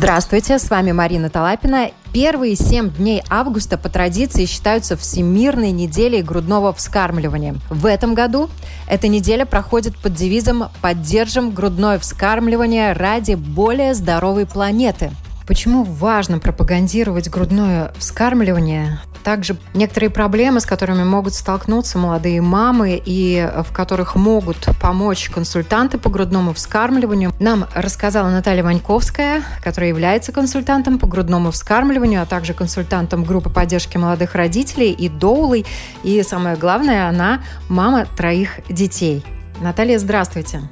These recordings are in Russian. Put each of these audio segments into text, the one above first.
Здравствуйте, с вами Марина Талапина. Первые семь дней августа по традиции считаются Всемирной неделей грудного вскармливания. В этом году эта неделя проходит под девизом «Поддержим грудное вскармливание ради более здоровой планеты». Почему важно пропагандировать грудное вскармливание? Также некоторые проблемы, с которыми могут столкнуться молодые мамы и в которых могут помочь консультанты по грудному вскармливанию, нам рассказала Наталья Ваньковская, которая является консультантом по грудному вскармливанию, а также консультантом группы поддержки молодых родителей и доулой. И самое главное, она мама троих детей. Наталья, здравствуйте.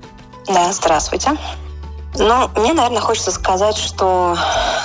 Да, здравствуйте. Ну, мне, наверное, хочется сказать, что,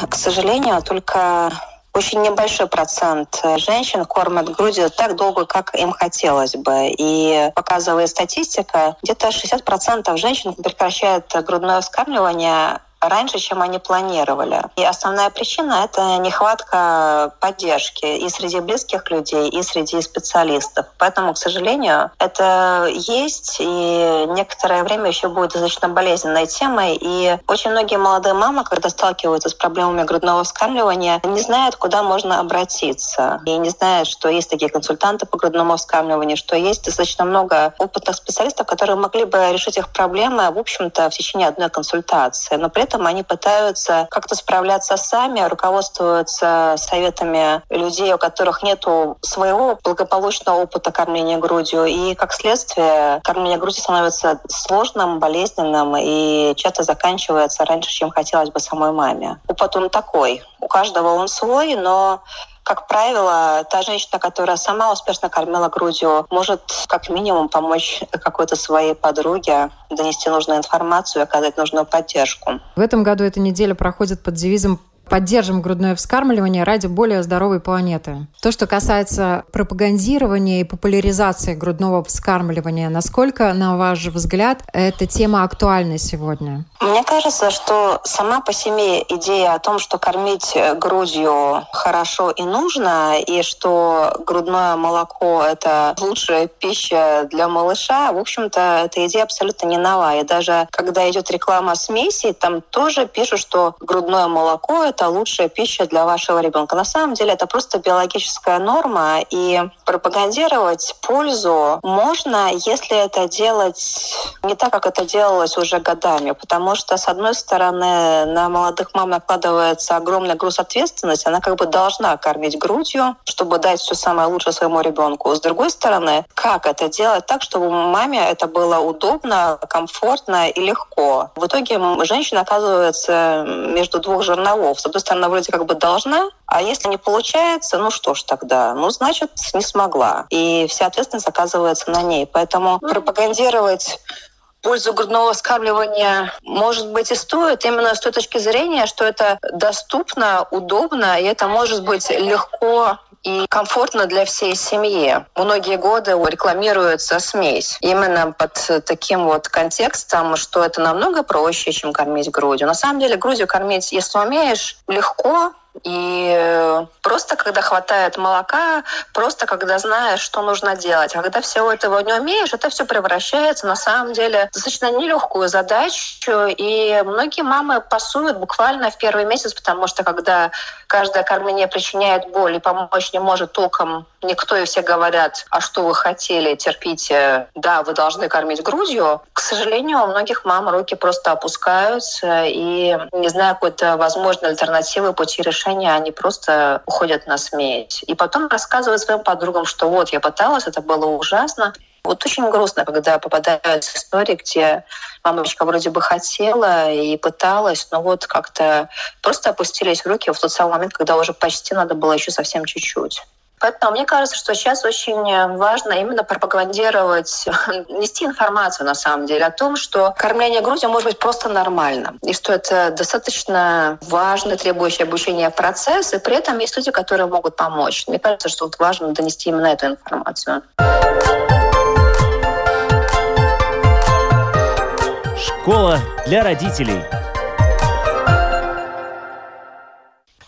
к сожалению, только очень небольшой процент женщин кормят грудью так долго, как им хотелось бы. И показывает статистика, где-то 60% женщин прекращают грудное вскармливание раньше, чем они планировали. И основная причина — это нехватка поддержки и среди близких людей, и среди специалистов. Поэтому, к сожалению, это есть, и некоторое время еще будет достаточно болезненной темой. И очень многие молодые мамы, когда сталкиваются с проблемами грудного вскармливания, не знают, куда можно обратиться. И не знают, что есть такие консультанты по грудному вскармливанию, что есть достаточно много опытных специалистов, которые могли бы решить их проблемы, в общем-то, в течение одной консультации. Но при этом этом они пытаются как-то справляться сами, руководствуются советами людей, у которых нет своего благополучного опыта кормления грудью. И, как следствие, кормление грудью становится сложным, болезненным и часто заканчивается раньше, чем хотелось бы самой маме. Опыт он такой. У каждого он свой, но как правило, та женщина, которая сама успешно кормила грудью, может как минимум помочь какой-то своей подруге донести нужную информацию и оказать нужную поддержку. В этом году эта неделя проходит под девизом поддержим грудное вскармливание ради более здоровой планеты. То, что касается пропагандирования и популяризации грудного вскармливания, насколько, на ваш взгляд, эта тема актуальна сегодня? Мне кажется, что сама по себе идея о том, что кормить грудью хорошо и нужно, и что грудное молоко — это лучшая пища для малыша, в общем-то, эта идея абсолютно не новая. И даже когда идет реклама смеси, там тоже пишут, что грудное молоко это лучшая пища для вашего ребенка. На самом деле это просто биологическая норма, и пропагандировать пользу можно, если это делать не так, как это делалось уже годами, потому что, с одной стороны, на молодых мам накладывается огромный груз ответственности, она как бы должна кормить грудью, чтобы дать все самое лучшее своему ребенку. С другой стороны, как это делать так, чтобы маме это было удобно, комфортно и легко? В итоге женщина оказывается между двух жерновов с одной стороны, вроде как бы должна, а если не получается, ну что ж тогда? Ну, значит, не смогла. И вся ответственность оказывается на ней. Поэтому пропагандировать пользу грудного вскармливания, может быть, и стоит именно с той точки зрения, что это доступно, удобно, и это может быть легко и комфортно для всей семьи. Многие годы рекламируется смесь именно под таким вот контекстом, что это намного проще, чем кормить грудью. На самом деле грудью кормить, если умеешь, легко, и э, просто когда хватает молока, просто когда знаешь, что нужно делать. А когда всего этого не умеешь, это все превращается на самом деле в достаточно нелегкую задачу. И многие мамы пасуют буквально в первый месяц, потому что когда каждое кормление причиняет боль и помочь не может толком никто, и все говорят, а что вы хотели, терпите, да, вы должны кормить грудью. К сожалению, у многих мам руки просто опускаются, и не зная какой-то возможной альтернативы пути решения они просто уходят на смерть. И потом рассказывают своим подругам, что вот, я пыталась, это было ужасно. Вот очень грустно, когда попадаются истории, где мамочка вроде бы хотела и пыталась, но вот как-то просто опустились руки в тот самый момент, когда уже почти надо было еще совсем чуть-чуть. Поэтому мне кажется, что сейчас очень важно именно пропагандировать, нести информацию на самом деле о том, что кормление грудью может быть просто нормально, и что это достаточно важный, требующий обучения процесс, и при этом есть люди, которые могут помочь. Мне кажется, что вот важно донести именно эту информацию. Школа для родителей.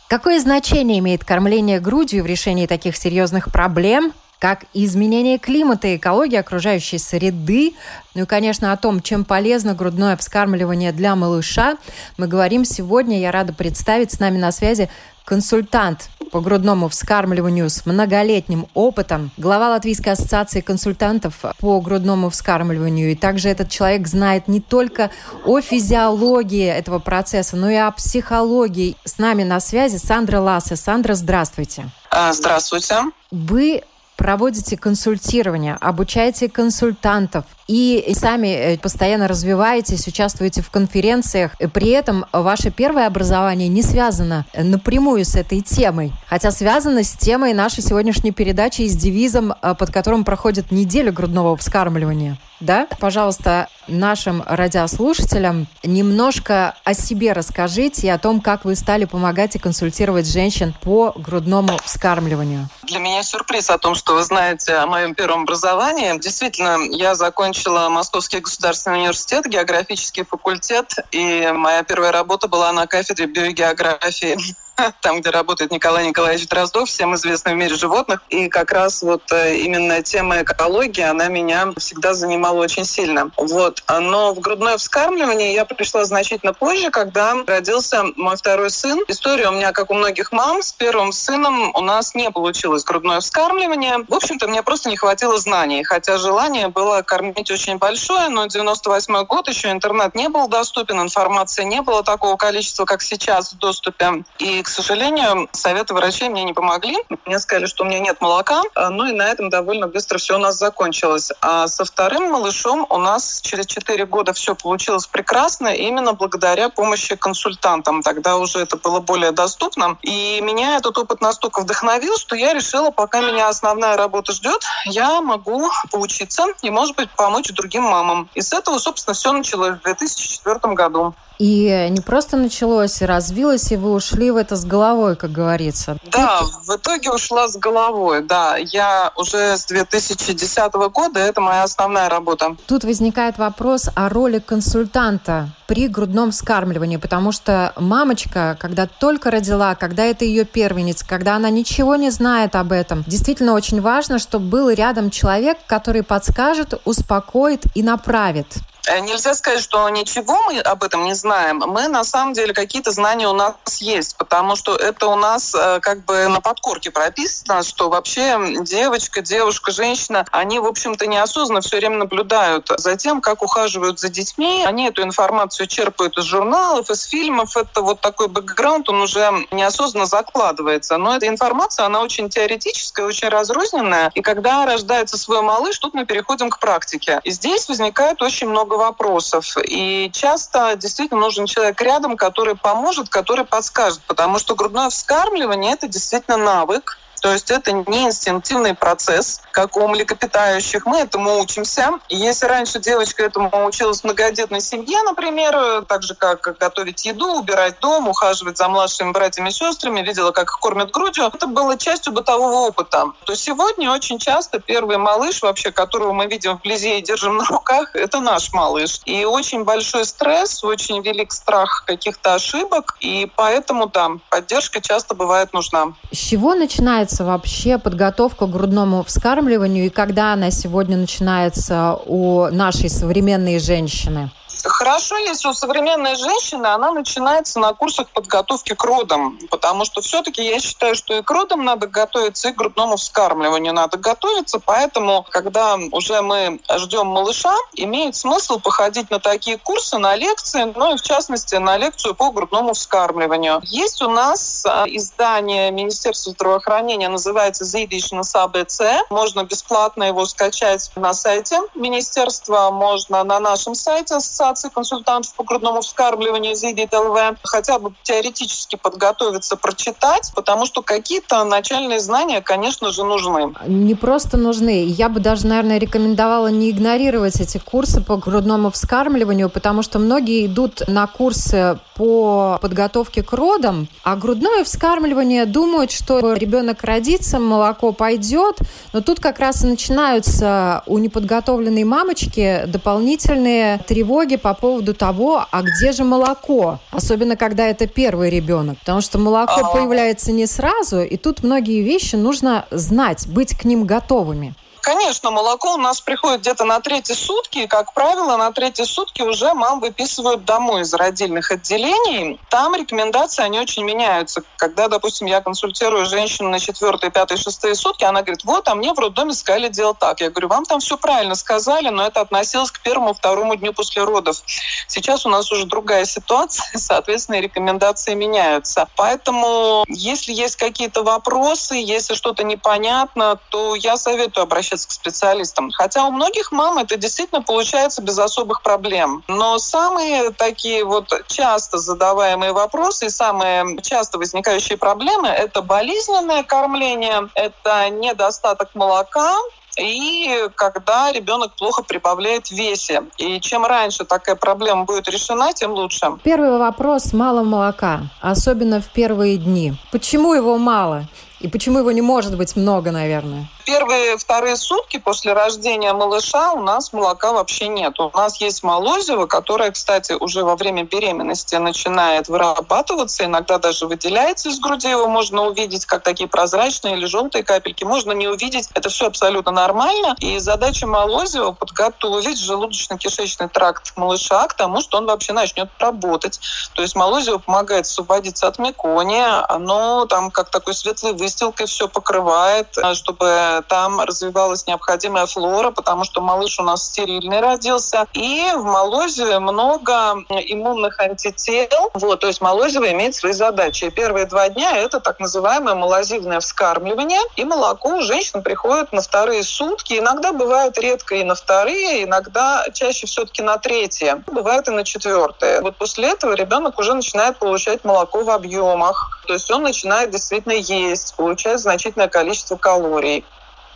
Какое значение имеет кормление грудью в решении таких серьезных проблем, как изменение климата, экологии окружающей среды, ну и, конечно, о том, чем полезно грудное вскармливание для малыша, мы говорим сегодня. Я рада представить с нами на связи консультант по грудному вскармливанию с многолетним опытом, глава Латвийской ассоциации консультантов по грудному вскармливанию. И также этот человек знает не только о физиологии этого процесса, но и о психологии. С нами на связи Сандра Лассе. Сандра, здравствуйте. А, здравствуйте. Вы проводите консультирование, обучаете консультантов и сами э, постоянно развиваетесь, участвуете в конференциях. При этом ваше первое образование не связано напрямую с этой темой, хотя связано с темой нашей сегодняшней передачи и с девизом, э, под которым проходит неделя грудного вскармливания. Да? Пожалуйста, нашим радиослушателям немножко о себе расскажите и о том, как вы стали помогать и консультировать женщин по грудному вскармливанию. Для меня сюрприз о том, что вы знаете о моем первом образовании. Действительно, я закончила Московский государственный университет, географический факультет, и моя первая работа была на кафедре биогеографии там, где работает Николай Николаевич Дроздов, всем известный в мире животных. И как раз вот э, именно тема экологии, она меня всегда занимала очень сильно. Вот. Но в грудное вскармливание я пришла значительно позже, когда родился мой второй сын. История у меня, как у многих мам, с первым сыном у нас не получилось грудное вскармливание. В общем-то, мне просто не хватило знаний, хотя желание было кормить очень большое, но 98 год, еще интернет не был доступен, информации не было такого количества, как сейчас в доступе. И к сожалению, советы врачей мне не помогли. Мне сказали, что у меня нет молока. А, ну и на этом довольно быстро все у нас закончилось. А со вторым малышом у нас через 4 года все получилось прекрасно, именно благодаря помощи консультантам. Тогда уже это было более доступно. И меня этот опыт настолько вдохновил, что я решила, пока меня основная работа ждет, я могу поучиться и, может быть, помочь другим мамам. И с этого, собственно, все началось в 2004 году. И не просто началось, и развилось, и вы ушли в это с головой, как говорится. Да, в итоге ушла с головой, да. Я уже с 2010 года, это моя основная работа. Тут возникает вопрос о роли консультанта при грудном вскармливании, потому что мамочка, когда только родила, когда это ее первенец, когда она ничего не знает об этом, действительно очень важно, чтобы был рядом человек, который подскажет, успокоит и направит. Э, нельзя сказать, что ничего мы об этом не знаем. Мы на самом деле какие-то знания у нас есть, потому что это у нас э, как бы на подкорке прописано, что вообще девочка, девушка, женщина, они, в общем-то, неосознанно все время наблюдают за тем, как ухаживают за детьми. Они эту информацию черпают из журналов, из фильмов. Это вот такой бэкграунд, он уже неосознанно закладывается. Но эта информация, она очень теоретическая, очень разрозненная. И когда рождается свой малыш, тут мы переходим к практике. И здесь возникает очень много много вопросов. И часто действительно нужен человек рядом, который поможет, который подскажет. Потому что грудное вскармливание – это действительно навык, то есть это не инстинктивный процесс, как у млекопитающих. Мы этому учимся. И если раньше девочка этому училась в многодетной семье, например, так же как готовить еду, убирать дом, ухаживать за младшими братьями и сестрами, видела, как их кормят грудью, это было частью бытового опыта. То сегодня очень часто первый малыш, вообще, которого мы видим вблизи и держим на руках, это наш малыш. И очень большой стресс, очень велик страх каких-то ошибок, и поэтому, да, поддержка часто бывает нужна. С чего начинается начинается вообще подготовка к грудному вскармливанию и когда она сегодня начинается у нашей современной женщины? Хорошо, если у современной женщины она начинается на курсах подготовки к родам, потому что все-таки я считаю, что и к родам надо готовиться, и к грудному вскармливанию надо готовиться, поэтому, когда уже мы ждем малыша, имеет смысл походить на такие курсы, на лекции, ну и в частности на лекцию по грудному вскармливанию. Есть у нас а, издание Министерства здравоохранения, называется «Зидиш на САБЦ». Можно бесплатно его скачать на сайте министерства, можно на нашем сайте ассоциации Ассоциации консультантов по грудному вскармливанию ЗИДИТ ЛВ, хотя бы теоретически подготовиться, прочитать, потому что какие-то начальные знания, конечно же, нужны. Не просто нужны. Я бы даже, наверное, рекомендовала не игнорировать эти курсы по грудному вскармливанию, потому что многие идут на курсы по подготовке к родам, а грудное вскармливание думают, что ребенок родится, молоко пойдет, но тут как раз и начинаются у неподготовленной мамочки дополнительные тревоги по поводу того, а где же молоко? Особенно, когда это первый ребенок. Потому что молоко А-а-а. появляется не сразу, и тут многие вещи нужно знать, быть к ним готовыми. Конечно, молоко у нас приходит где-то на третьи сутки, и, как правило, на третьи сутки уже мам выписывают домой из родильных отделений. Там рекомендации, они очень меняются. Когда, допустим, я консультирую женщину на четвертые, пятые, шестые сутки, она говорит, вот, а мне в роддоме сказали делать так. Я говорю, вам там все правильно сказали, но это относилось к первому, второму дню после родов. Сейчас у нас уже другая ситуация, соответственно, рекомендации меняются. Поэтому, если есть какие-то вопросы, если что-то непонятно, то я советую обращаться обращаться к специалистам. Хотя у многих мам это действительно получается без особых проблем. Но самые такие вот часто задаваемые вопросы и самые часто возникающие проблемы – это болезненное кормление, это недостаток молока, и когда ребенок плохо прибавляет весе. И чем раньше такая проблема будет решена, тем лучше. Первый вопрос – мало молока, особенно в первые дни. Почему его мало? И почему его не может быть много, наверное? Первые вторые сутки после рождения малыша у нас молока вообще нет. У нас есть молозиво, которое, кстати, уже во время беременности начинает вырабатываться, иногда даже выделяется из груди. Его можно увидеть, как такие прозрачные или желтые капельки. Можно не увидеть. Это все абсолютно нормально. И задача молозива подготовить желудочно-кишечный тракт малыша к тому, что он вообще начнет работать. То есть молозиво помогает освободиться от мекония. Оно там как такой светлый выстилкой все покрывает, чтобы там развивалась необходимая флора, потому что малыш у нас стерильный родился. И в молозиве много иммунных антител. Вот, то есть молозиво имеет свои задачи. Первые два дня это так называемое молозивное вскармливание. И молоко у женщин приходит на вторые сутки. Иногда бывает редко и на вторые, иногда чаще все-таки на третье. Бывает и на четвертое. Вот после этого ребенок уже начинает получать молоко в объемах. То есть он начинает действительно есть, получает значительное количество калорий.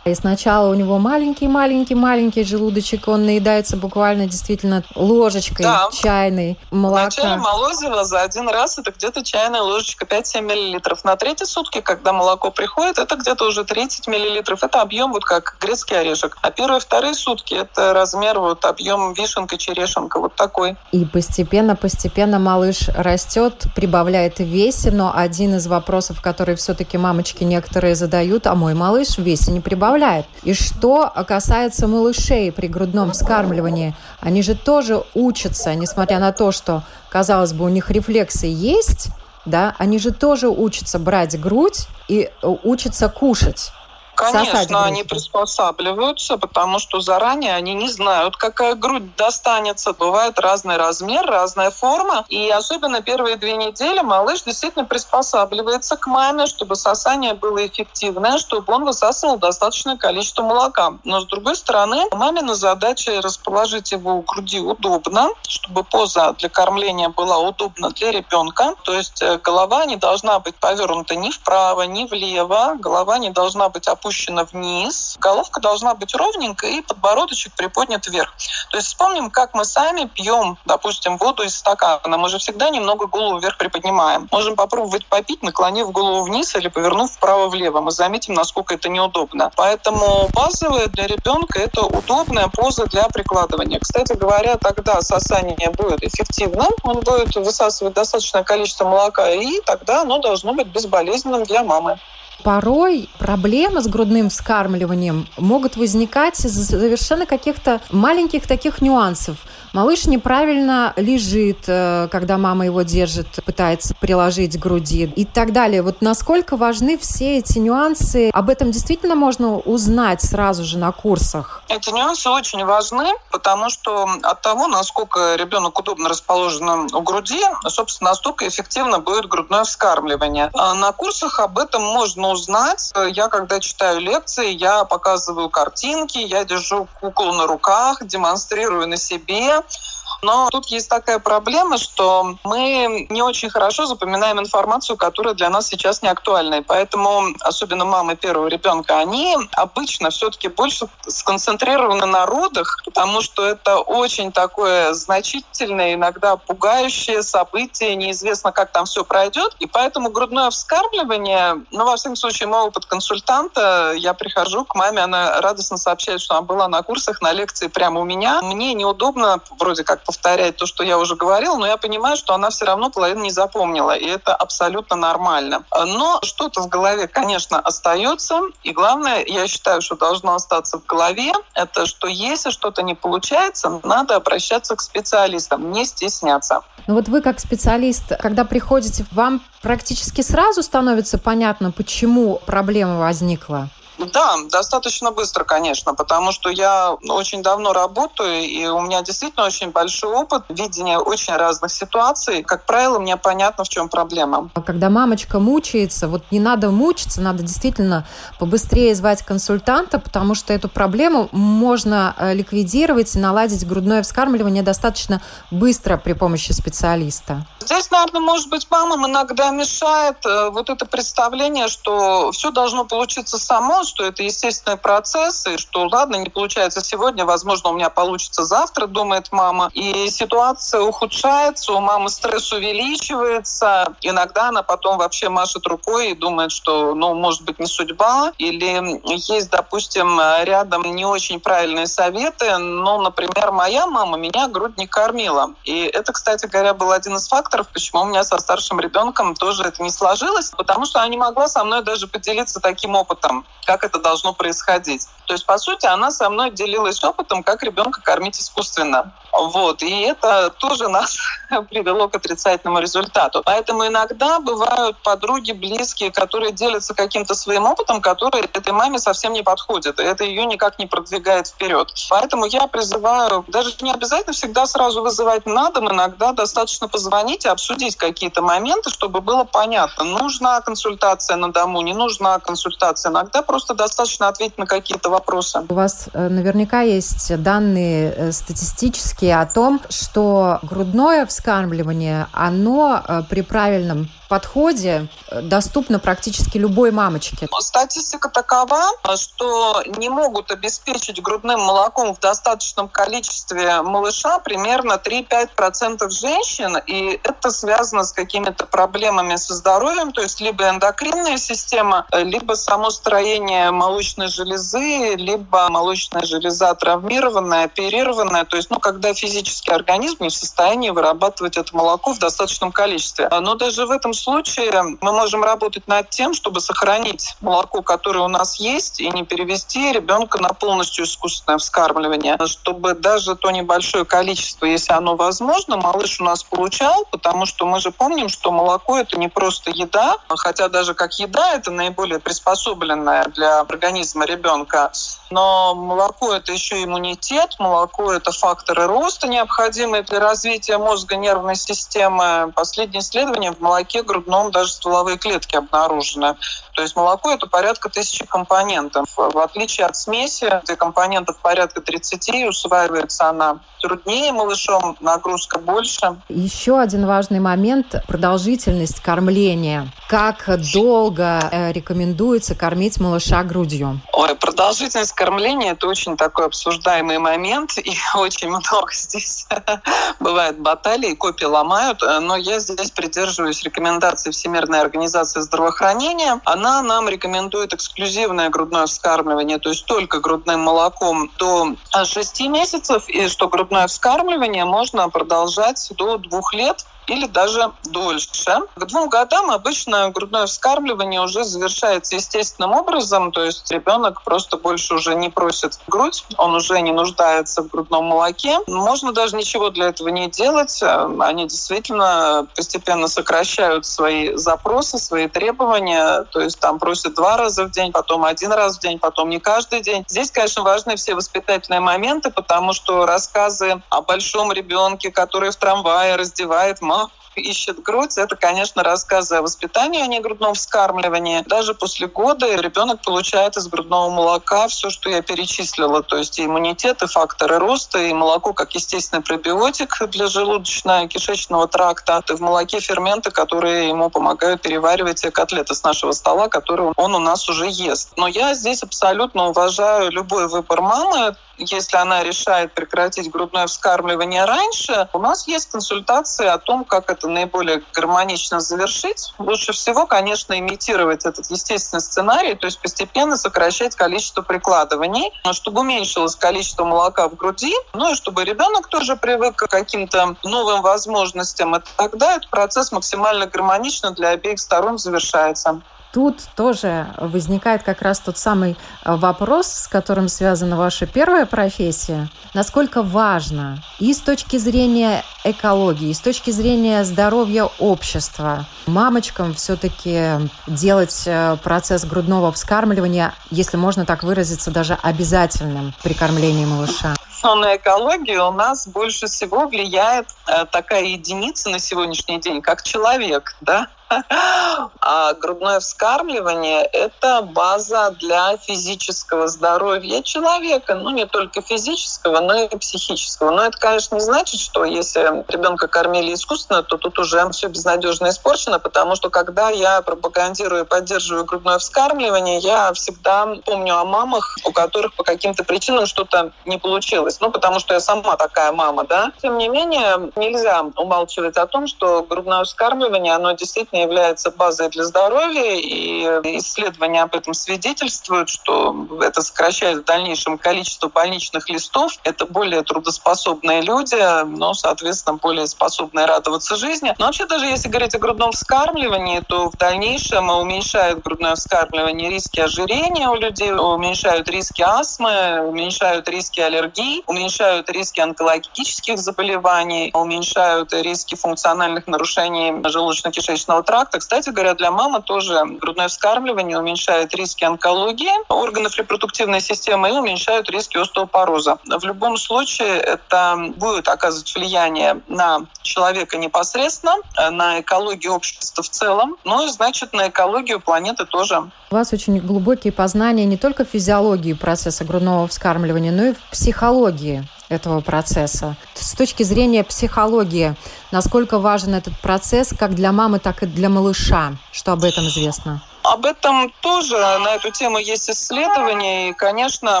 И сначала у него маленький-маленький-маленький желудочек, он наедается буквально действительно ложечкой да. чайной молока. Вначале молозива за один раз это где-то чайная ложечка 5-7 миллилитров. На третьи сутки, когда молоко приходит, это где-то уже 30 миллилитров. Это объем вот как грецкий орешек. А первые вторые сутки это размер вот объем вишенка, черешенка, вот такой. И постепенно-постепенно малыш растет, прибавляет в весе, но один из вопросов, которые все-таки мамочки некоторые задают, а мой малыш в весе не прибавляет добавляет. И что касается малышей при грудном вскармливании, они же тоже учатся, несмотря на то, что, казалось бы, у них рефлексы есть, да, они же тоже учатся брать грудь и э, учатся кушать. Конечно, они приспосабливаются, потому что заранее они не знают, какая грудь достанется. Бывает разный размер, разная форма. И особенно первые две недели малыш действительно приспосабливается к маме, чтобы сосание было эффективное, чтобы он высасывал достаточное количество молока. Но с другой стороны, мамина задача расположить его у груди удобно, чтобы поза для кормления была удобна для ребенка. То есть э, голова не должна быть повернута ни вправо, ни влево. Голова не должна быть опущена опущена вниз, головка должна быть ровненькая и подбородочек приподнят вверх. То есть вспомним, как мы сами пьем, допустим, воду из стакана. Мы же всегда немного голову вверх приподнимаем. Можем попробовать попить, наклонив голову вниз или повернув вправо-влево. Мы заметим, насколько это неудобно. Поэтому базовая для ребенка это удобная поза для прикладывания. Кстати говоря, тогда сосание будет эффективным, он будет высасывать достаточное количество молока, и тогда оно должно быть безболезненным для мамы. Порой проблемы с грудным вскармливанием могут возникать из-за совершенно каких-то маленьких таких нюансов. Малыш неправильно лежит, э, когда мама его держит, пытается приложить к груди и так далее. Вот насколько важны все эти нюансы? Об этом действительно можно узнать сразу же на курсах? Эти нюансы очень важны, потому что от того, насколько ребенок удобно расположен у груди, собственно, настолько эффективно будет грудное вскармливание. А на курсах об этом можно узнать. Я, когда читаю лекции, я показываю картинки, я держу куклу на руках, демонстрирую на себе. thank Но тут есть такая проблема, что мы не очень хорошо запоминаем информацию, которая для нас сейчас не актуальна. И поэтому, особенно мамы первого ребенка, они обычно все-таки больше сконцентрированы на родах, потому что это очень такое значительное, иногда пугающее событие, неизвестно, как там все пройдет. И поэтому грудное вскармливание, ну, во всяком случае, мой опыт консультанта, я прихожу к маме, она радостно сообщает, что она была на курсах, на лекции прямо у меня. Мне неудобно вроде как повторять то, что я уже говорила, но я понимаю, что она все равно половину не запомнила, и это абсолютно нормально. Но что-то в голове, конечно, остается, и главное, я считаю, что должно остаться в голове, это что если что-то не получается, надо обращаться к специалистам, не стесняться. Ну вот вы как специалист, когда приходите, вам практически сразу становится понятно, почему проблема возникла? Да, достаточно быстро, конечно, потому что я очень давно работаю, и у меня действительно очень большой опыт видения очень разных ситуаций. Как правило, мне понятно, в чем проблема. Когда мамочка мучается, вот не надо мучиться, надо действительно побыстрее звать консультанта, потому что эту проблему можно э, ликвидировать и наладить грудное вскармливание достаточно быстро при помощи специалиста. Здесь, наверное, может быть, мамам иногда мешает э, вот это представление, что все должно получиться само, что это естественный процесс, и что, ладно, не получается сегодня, возможно, у меня получится завтра, думает мама. И ситуация ухудшается, у мамы стресс увеличивается. Иногда она потом вообще машет рукой и думает, что, ну, может быть, не судьба. Или есть, допустим, рядом не очень правильные советы. Ну, например, моя мама меня грудь не кормила. И это, кстати говоря, был один из факторов, почему у меня со старшим ребенком тоже это не сложилось, потому что она не могла со мной даже поделиться таким опытом, как это должно происходить. То есть, по сути, она со мной делилась опытом, как ребенка кормить искусственно. Вот. И это тоже нас привело к отрицательному результату. Поэтому иногда бывают подруги, близкие, которые делятся каким-то своим опытом, который этой маме совсем не подходит. И это ее никак не продвигает вперед. Поэтому я призываю, даже не обязательно всегда сразу вызывать на дом, иногда достаточно позвонить и обсудить какие-то моменты, чтобы было понятно, нужна консультация на дому, не нужна консультация. Иногда просто достаточно ответить на какие-то вопросы. У вас э, наверняка есть данные э, статистические о том, что грудное вскармливание, оно э, при правильном подходе доступно практически любой мамочке. Статистика такова, что не могут обеспечить грудным молоком в достаточном количестве малыша примерно 3-5% женщин, и это связано с какими-то проблемами со здоровьем, то есть либо эндокринная система, либо само строение молочной железы, либо молочная железа травмированная, оперированная, то есть ну, когда физический организм не в состоянии вырабатывать это молоко в достаточном количестве. Но даже в этом случае мы можем работать над тем, чтобы сохранить молоко, которое у нас есть, и не перевести ребенка на полностью искусственное вскармливание, чтобы даже то небольшое количество, если оно возможно, малыш у нас получал, потому что мы же помним, что молоко это не просто еда, хотя даже как еда это наиболее приспособленная для организма ребенка, но молоко это еще иммунитет, молоко это факторы роста, необходимые для развития мозга, нервной системы. Последние исследования в молоке грудном даже стволовые клетки обнаружены. То есть молоко – это порядка тысячи компонентов. В отличие от смеси, где компонентов порядка 30, усваивается она труднее малышом, нагрузка больше. Еще один важный момент – продолжительность кормления. Как долго э, рекомендуется кормить малыша грудью? Ой, продолжительность кормления – это очень такой обсуждаемый момент, и очень много здесь бывает баталий, копии ломают, но я здесь придерживаюсь рекомендаций Всемирной организации здравоохранения. Она нам рекомендует эксклюзивное грудное вскармливание, то есть только грудным молоком до 6 месяцев, и что грудное вскармливание можно продолжать до двух лет или даже дольше. К двум годам обычно грудное вскармливание уже завершается естественным образом, то есть ребенок просто больше уже не просит грудь, он уже не нуждается в грудном молоке. Можно даже ничего для этого не делать. Они действительно постепенно сокращают свои запросы, свои требования, то есть там просят два раза в день, потом один раз в день, потом не каждый день. Здесь, конечно, важны все воспитательные моменты, потому что рассказы о большом ребенке, который в трамвае раздевает маму, ищет грудь, это, конечно, рассказы о воспитании, а не грудном вскармливании. Даже после года ребенок получает из грудного молока все, что я перечислила, то есть и иммунитет, и факторы роста, и молоко как естественный пробиотик для желудочно-кишечного тракта, и в молоке ферменты, которые ему помогают переваривать те котлеты с нашего стола, которые он у нас уже ест. Но я здесь абсолютно уважаю любой выбор мамы, если она решает прекратить грудное вскармливание раньше, у нас есть консультации о том, как это наиболее гармонично завершить. Лучше всего, конечно, имитировать этот естественный сценарий, то есть постепенно сокращать количество прикладываний, чтобы уменьшилось количество молока в груди, ну и чтобы ребенок тоже привык к каким-то новым возможностям. И тогда этот процесс максимально гармонично для обеих сторон завершается. Тут тоже возникает как раз тот самый э, вопрос, с которым связана ваша первая профессия. Насколько важно и с точки зрения экологии, и с точки зрения здоровья общества мамочкам все-таки делать э, процесс грудного вскармливания, если можно так выразиться, даже обязательным при кормлении малыша? на экологию у нас больше всего влияет э, такая единица на сегодняшний день, как человек, да? А грудное вскармливание – это база для физического здоровья человека. Ну, не только физического, но и психического. Но это, конечно, не значит, что если ребенка кормили искусственно, то тут уже все безнадежно испорчено, потому что когда я пропагандирую и поддерживаю грудное вскармливание, я всегда помню о мамах, у которых по каким-то причинам что-то не получилось. Ну, потому что я сама такая мама, да. Тем не менее, нельзя умалчивать о том, что грудное вскармливание, оно действительно является базой для здоровья, и исследования об этом свидетельствуют, что это сокращает в дальнейшем количество больничных листов. Это более трудоспособные люди, но, соответственно, более способные радоваться жизни. Но вообще, даже если говорить о грудном вскармливании, то в дальнейшем уменьшает грудное вскармливание риски ожирения у людей, уменьшают риски астмы, уменьшают риски аллергий, уменьшают риски онкологических заболеваний, уменьшают риски функциональных нарушений желудочно-кишечного тракта. Кстати говоря, для мамы тоже грудное вскармливание уменьшает риски онкологии органов репродуктивной системы и уменьшает риски остеопороза. В любом случае это будет оказывать влияние на человека непосредственно, на экологию общества в целом, ну и значит на экологию планеты тоже. У вас очень глубокие познания не только в физиологии процесса грудного вскармливания, но и в психологии этого процесса. С точки зрения психологии, насколько важен этот процесс как для мамы, так и для малыша? Что об этом известно? Об этом тоже на эту тему есть исследования. И, конечно,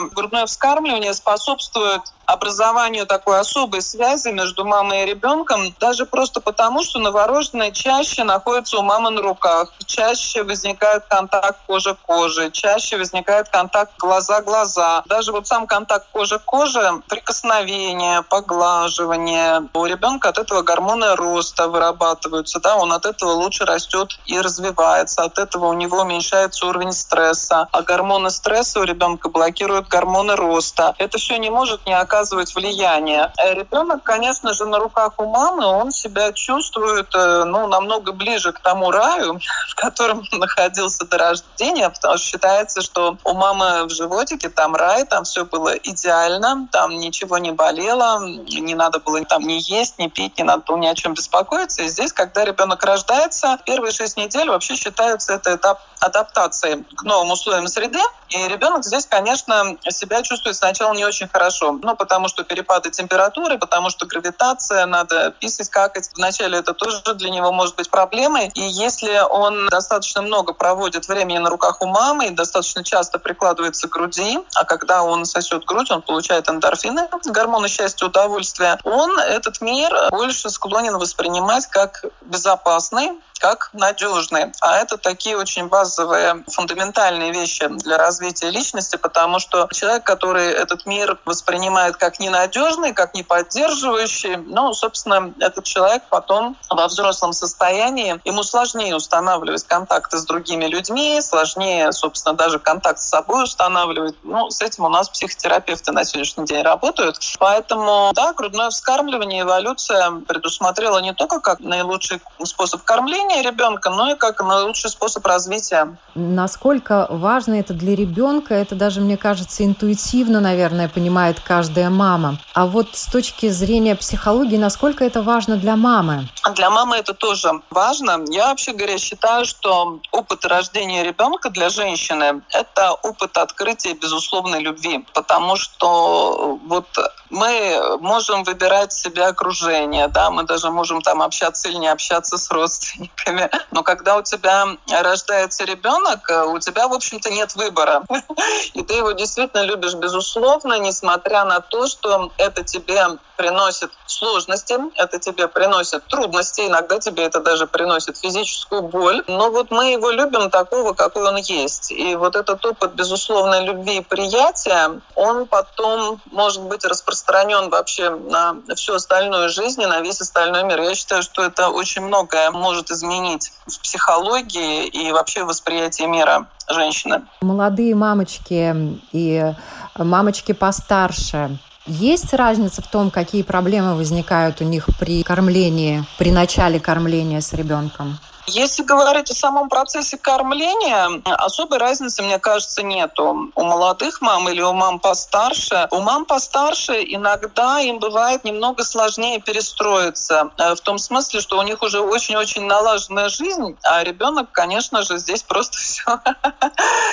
грудное вскармливание способствует образованию такой особой связи между мамой и ребенком, даже просто потому, что новорожденные чаще находятся у мамы на руках, чаще возникает контакт кожа-кожи, чаще возникает контакт глаза-глаза. Даже вот сам контакт кожа-кожа, прикосновение, поглаживание. У ребенка от этого гормоны роста вырабатываются, да, он от этого лучше растет и развивается, от этого у него уменьшается уровень стресса. А гормоны стресса у ребенка блокируют гормоны роста. Это все не может не оказывать оказывать влияние. Э, ребенок, конечно же, на руках у мамы, он себя чувствует э, ну, намного ближе к тому раю, в котором находился до рождения, потому что считается, что у мамы в животике там рай, там все было идеально, там ничего не болело, не надо было там ни есть, ни пить, не надо было ни о чем беспокоиться. И здесь, когда ребенок рождается, первые шесть недель вообще считаются это этап адаптации к новым условиям среды. И ребенок здесь, конечно, себя чувствует сначала не очень хорошо. Ну, потому что перепады температуры, потому что гравитация, надо писать, какать. Вначале это тоже для него может быть проблемой. И если он достаточно много проводит времени на руках у мамы и достаточно часто прикладывается к груди, а когда он сосет грудь, он получает эндорфины, гормоны счастья, удовольствия, он этот мир больше склонен воспринимать как безопасный, как надежный. А это такие очень базовые, фундаментальные вещи для развития личности, потому что человек, который этот мир воспринимает как ненадежный, как неподдерживающий, ну, собственно, этот человек потом во взрослом состоянии, ему сложнее устанавливать контакты с другими людьми, сложнее, собственно, даже контакт с собой устанавливать. Ну, с этим у нас психотерапевты на сегодняшний день работают. Поэтому, да, грудное вскармливание, эволюция предусмотрела не только как наилучший способ кормления, рождения ребенка, но и как наилучший способ развития. Насколько важно это для ребенка, это даже, мне кажется, интуитивно, наверное, понимает каждая мама. А вот с точки зрения психологии, насколько это важно для мамы? Для мамы это тоже важно. Я вообще говоря считаю, что опыт рождения ребенка для женщины – это опыт открытия безусловной любви, потому что вот мы можем выбирать себе окружение, да, мы даже можем там общаться или не общаться с родственниками, но когда у тебя рождается ребенок, у тебя, в общем-то, нет выбора, и ты его действительно любишь безусловно, несмотря на то, что это тебе приносит сложности, это тебе приносит трудности, иногда тебе это даже приносит физическую боль. Но вот мы его любим такого, какой он есть. И вот этот опыт безусловной любви и приятия, он потом может быть распространен вообще на всю остальную жизнь и на весь остальной мир. Я считаю, что это очень многое может изменить в психологии и вообще в восприятии мира женщины. Молодые мамочки и мамочки постарше, есть разница в том, какие проблемы возникают у них при кормлении, при начале кормления с ребенком? Если говорить о самом процессе кормления, особой разницы, мне кажется, нету. У молодых мам или у мам постарше. У мам постарше иногда им бывает немного сложнее перестроиться. Э, в том смысле, что у них уже очень-очень налаженная жизнь, а ребенок, конечно же, здесь просто все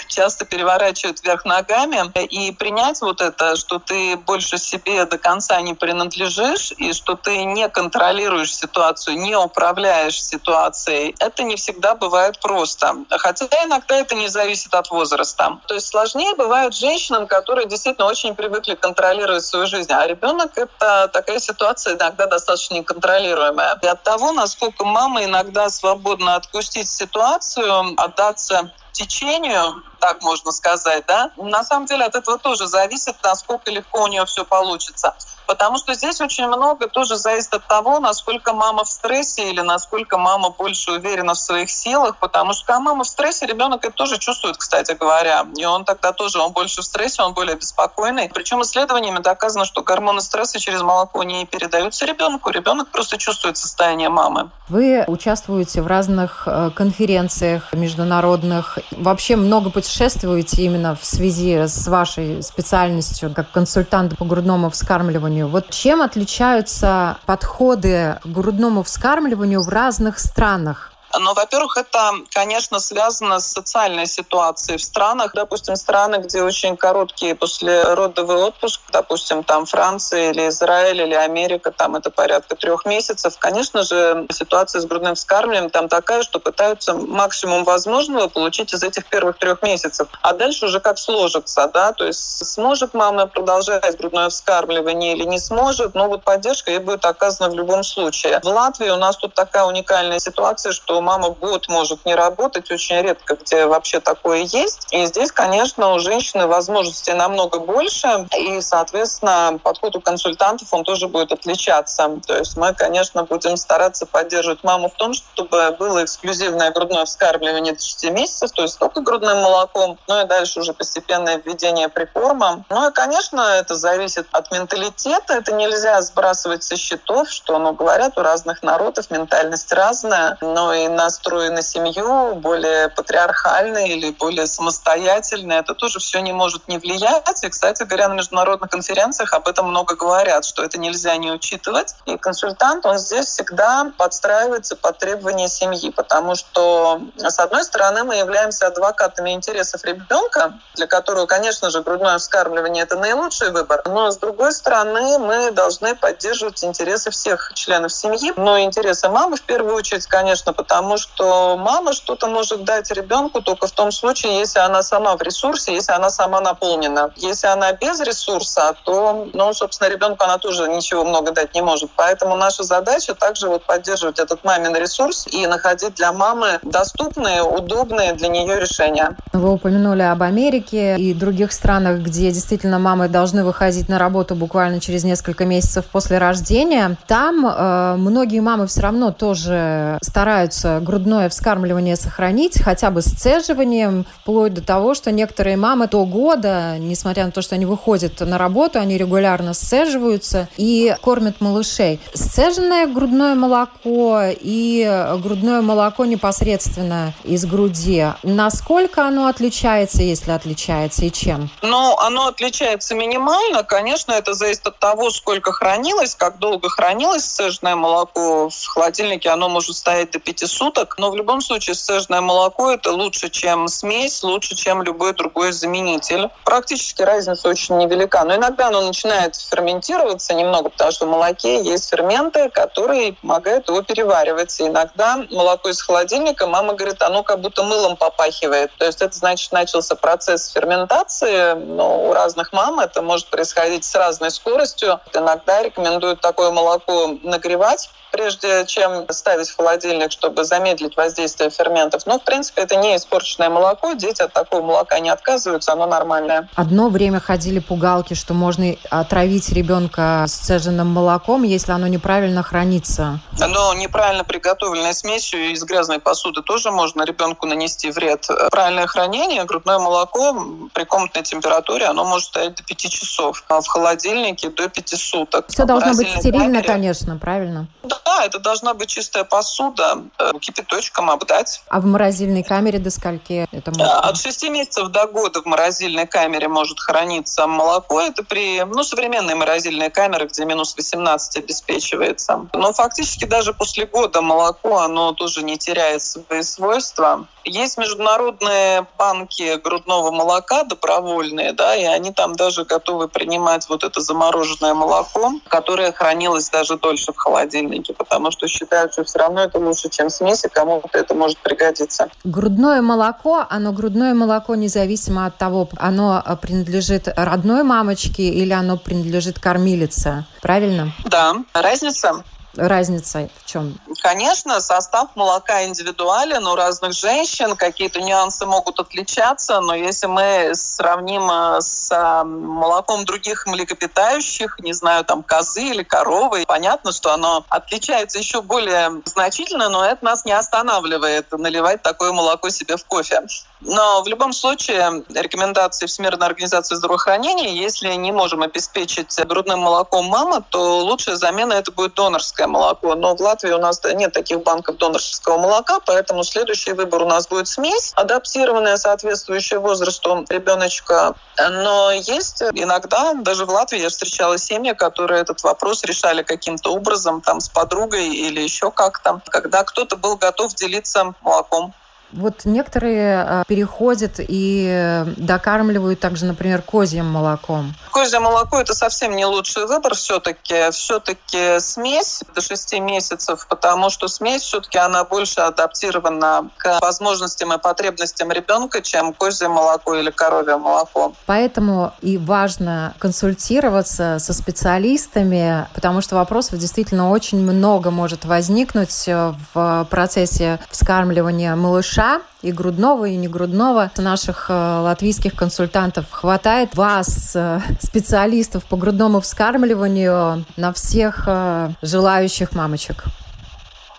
часто переворачивает вверх ногами. И принять вот это, что ты больше себе до конца не принадлежишь, и что ты не контролируешь ситуацию, не управляешь ситуацией, это не всегда бывает просто. Хотя иногда это не зависит от возраста. То есть сложнее бывает женщинам, которые действительно очень привыкли контролировать свою жизнь. А ребенок — это такая ситуация иногда достаточно неконтролируемая. И от того, насколько мама иногда свободно отпустить ситуацию, отдаться течению, так можно сказать, да, на самом деле от этого тоже зависит, насколько легко у нее все получится. Потому что здесь очень много тоже зависит от того, насколько мама в стрессе или насколько мама больше уверена в своих силах. Потому что когда мама в стрессе, ребенок это тоже чувствует, кстати говоря. И он тогда тоже, он больше в стрессе, он более беспокойный. Причем исследованиями доказано, что гормоны стресса через молоко не передаются ребенку. Ребенок просто чувствует состояние мамы. Вы участвуете в разных э, конференциях международных. Вообще много путешествуете именно в связи с вашей специальностью как консультант по грудному вскармливанию. Вот чем отличаются подходы к грудному вскармливанию в разных странах? Но, во-первых, это, конечно, связано с социальной ситуацией в странах. Допустим, страны, где очень короткий послеродовый отпуск, допустим, там Франция или Израиль или Америка, там это порядка трех месяцев. Конечно же, ситуация с грудным вскармливанием там такая, что пытаются максимум возможного получить из этих первых трех месяцев. А дальше уже как сложится, да, то есть сможет мама продолжать грудное вскармливание или не сможет, но вот поддержка ей будет оказана в любом случае. В Латвии у нас тут такая уникальная ситуация, что мама год может не работать, очень редко где вообще такое есть. И здесь, конечно, у женщины возможностей намного больше, и, соответственно, подход у консультантов, он тоже будет отличаться. То есть мы, конечно, будем стараться поддерживать маму в том, чтобы было эксклюзивное грудное вскармливание до 6 месяцев, то есть только грудным молоком, ну и дальше уже постепенное введение прикорма. Ну и, конечно, это зависит от менталитета, это нельзя сбрасывать со счетов, что, ну, говорят, у разных народов ментальность разная, но и настрой на семью, более патриархальный или более самостоятельный, это тоже все не может не влиять. И, кстати говоря, на международных конференциях об этом много говорят, что это нельзя не учитывать. И консультант, он здесь всегда подстраивается под требования семьи, потому что, с одной стороны, мы являемся адвокатами интересов ребенка, для которого, конечно же, грудное вскармливание — это наилучший выбор, но, с другой стороны, мы должны поддерживать интересы всех членов семьи, но интересы мамы в первую очередь, конечно, потому потому что мама что-то может дать ребенку только в том случае, если она сама в ресурсе, если она сама наполнена. Если она без ресурса, то, ну, собственно, ребенку она тоже ничего много дать не может. Поэтому наша задача также вот поддерживать этот мамин ресурс и находить для мамы доступные, удобные для нее решения. Вы упомянули об Америке и других странах, где действительно мамы должны выходить на работу буквально через несколько месяцев после рождения. Там э, многие мамы все равно тоже стараются грудное вскармливание сохранить, хотя бы сцеживанием, вплоть до того, что некоторые мамы до года, несмотря на то, что они выходят на работу, они регулярно сцеживаются и кормят малышей. Сцеженное грудное молоко и грудное молоко непосредственно из груди, насколько оно отличается, если отличается, и чем? Ну, оно отличается минимально. Конечно, это зависит от того, сколько хранилось, как долго хранилось сцеженное молоко. В холодильнике оно может стоять до пяти суток. Но в любом случае сцеженное молоко – это лучше, чем смесь, лучше, чем любой другой заменитель. Практически разница очень невелика. Но иногда оно начинает ферментироваться немного, потому что в молоке есть ферменты, которые помогают его переваривать. И иногда молоко из холодильника, мама говорит, оно как будто мылом попахивает. То есть это значит, начался процесс ферментации, но у разных мам это может происходить с разной скоростью. Иногда рекомендуют такое молоко нагревать прежде чем ставить в холодильник, чтобы замедлить воздействие ферментов. Но, в принципе, это не испорченное молоко. Дети от такого молока не отказываются, оно нормальное. Одно время ходили пугалки, что можно отравить ребенка сцеженным молоком, если оно неправильно хранится. Но неправильно приготовленной смесью из грязной посуды тоже можно ребенку нанести вред. Правильное хранение, грудное молоко при комнатной температуре, оно может стоять до 5 часов, а в холодильнике до 5 суток. Все должно быть стерильно, камере... конечно, правильно? Да, это должна быть чистая посуда, э, кипяточком обдать. А в морозильной камере до скольки это можно? От 6 месяцев до года в морозильной камере может храниться молоко. Это при ну, современной морозильной камере, где минус 18 обеспечивается. Но фактически даже после года молоко, оно тоже не теряет свои свойства. Есть международные банки грудного молока добровольные, да, и они там даже готовы принимать вот это замороженное молоко, которое хранилось даже дольше в холодильнике, потому что считают, что все равно это лучше, чем смесь, и кому-то это может пригодиться. Грудное молоко, оно грудное молоко независимо от того, оно принадлежит родной мамочке или оно принадлежит кормилице, правильно? Да. Разница разница в чем? Конечно, состав молока индивидуален у разных женщин, какие-то нюансы могут отличаться, но если мы сравним э, с э, молоком других млекопитающих, не знаю, там козы или коровы, понятно, что оно отличается еще более значительно, но это нас не останавливает наливать такое молоко себе в кофе. Но в любом случае рекомендации Всемирной организации здравоохранения, если не можем обеспечить грудным молоком мамы, то лучшая замена это будет донорское молоко. Но в Латвии у нас нет таких банков донорского молока, поэтому следующий выбор у нас будет смесь, адаптированная, соответствующая возрасту ребеночка. Но есть иногда, даже в Латвии я встречала семьи, которые этот вопрос решали каким-то образом, там, с подругой или еще как-то, когда кто-то был готов делиться молоком. Вот некоторые а, переходят и докармливают также, например, козьим молоком. Козье молоко – это совсем не лучший выбор все-таки. Все-таки смесь до 6 месяцев, потому что смесь все-таки она больше адаптирована к возможностям и потребностям ребенка, чем козье молоко или коровье молоко. Поэтому и важно консультироваться со специалистами, потому что вопросов действительно очень много может возникнуть в процессе вскармливания малыша малыша, и грудного, и негрудного. Наших э, латвийских консультантов хватает вас, э, специалистов по грудному вскармливанию, на всех э, желающих мамочек?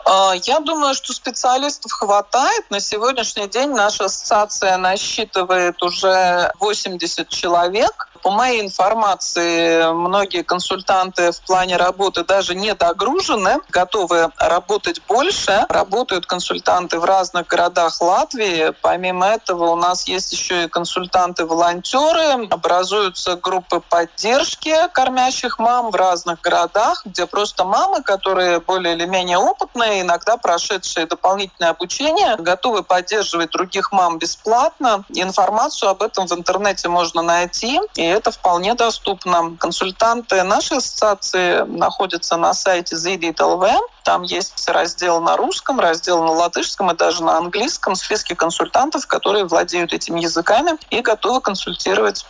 А, я думаю, что специалистов хватает. На сегодняшний день наша ассоциация насчитывает уже 80 человек. По моей информации, многие консультанты в плане работы даже не догружены, готовы работать больше. Работают консультанты в разных городах Латвии. Помимо этого у нас есть еще и консультанты-волонтеры. Образуются группы поддержки кормящих мам в разных городах, где просто мамы, которые более или менее опытные, иногда прошедшие дополнительное обучение, готовы поддерживать других мам бесплатно. Информацию об этом в интернете можно найти. И это вполне доступно. Консультанты нашей ассоциации находятся на сайте ZDIT.LV. Там есть раздел на русском, раздел на латышском и даже на английском, списки консультантов, которые владеют этими языками и готовы консультировать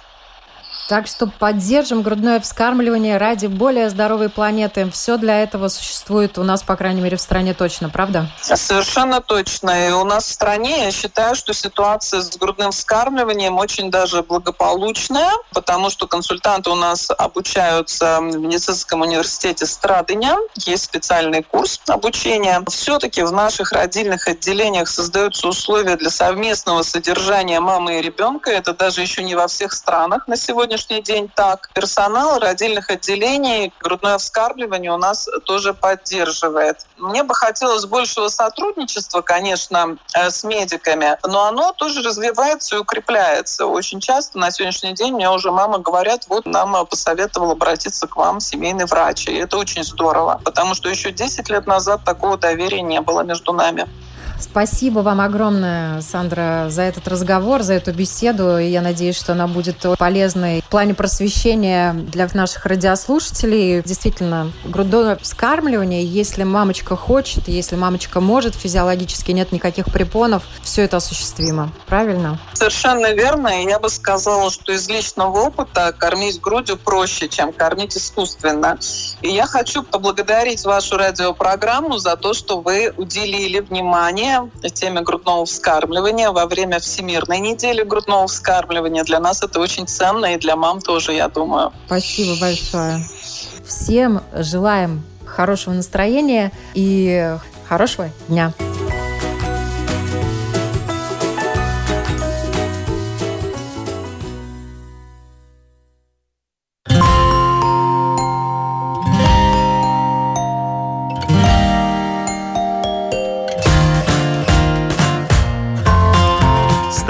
Так что поддержим грудное вскармливание ради более здоровой планеты. Все для этого существует у нас, по крайней мере, в стране точно, правда? Совершенно точно. И у нас в стране, я считаю, что ситуация с грудным вскармливанием очень даже благополучная, потому что консультанты у нас обучаются в медицинском университете Страдыня. Есть специальный курс обучения. Все-таки в наших родильных отделениях создаются условия для совместного содержания мамы и ребенка. Это даже еще не во всех странах на сегодня сегодняшний день так. Персонал родильных отделений грудное вскармливание у нас тоже поддерживает. Мне бы хотелось большего сотрудничества, конечно, э, с медиками, но оно тоже развивается и укрепляется. Очень часто на сегодняшний день мне уже мамы говорят, вот нам посоветовал обратиться к вам семейный врач. И это очень здорово, потому что еще 10 лет назад такого доверия не было между нами. Спасибо вам огромное, Сандра, за этот разговор, за эту беседу. И я надеюсь, что она будет полезной в плане просвещения для наших радиослушателей. Действительно, грудное вскармливание, если мамочка хочет, если мамочка может, физиологически нет никаких препонов, все это осуществимо. Правильно? Совершенно верно. И я бы сказала, что из личного опыта кормить грудью проще, чем кормить искусственно. И я хочу поблагодарить вашу радиопрограмму за то, что вы уделили внимание внимание теме грудного вскармливания во время Всемирной недели грудного вскармливания. Для нас это очень ценно, и для мам тоже, я думаю. Спасибо большое. Всем желаем хорошего настроения и хорошего дня.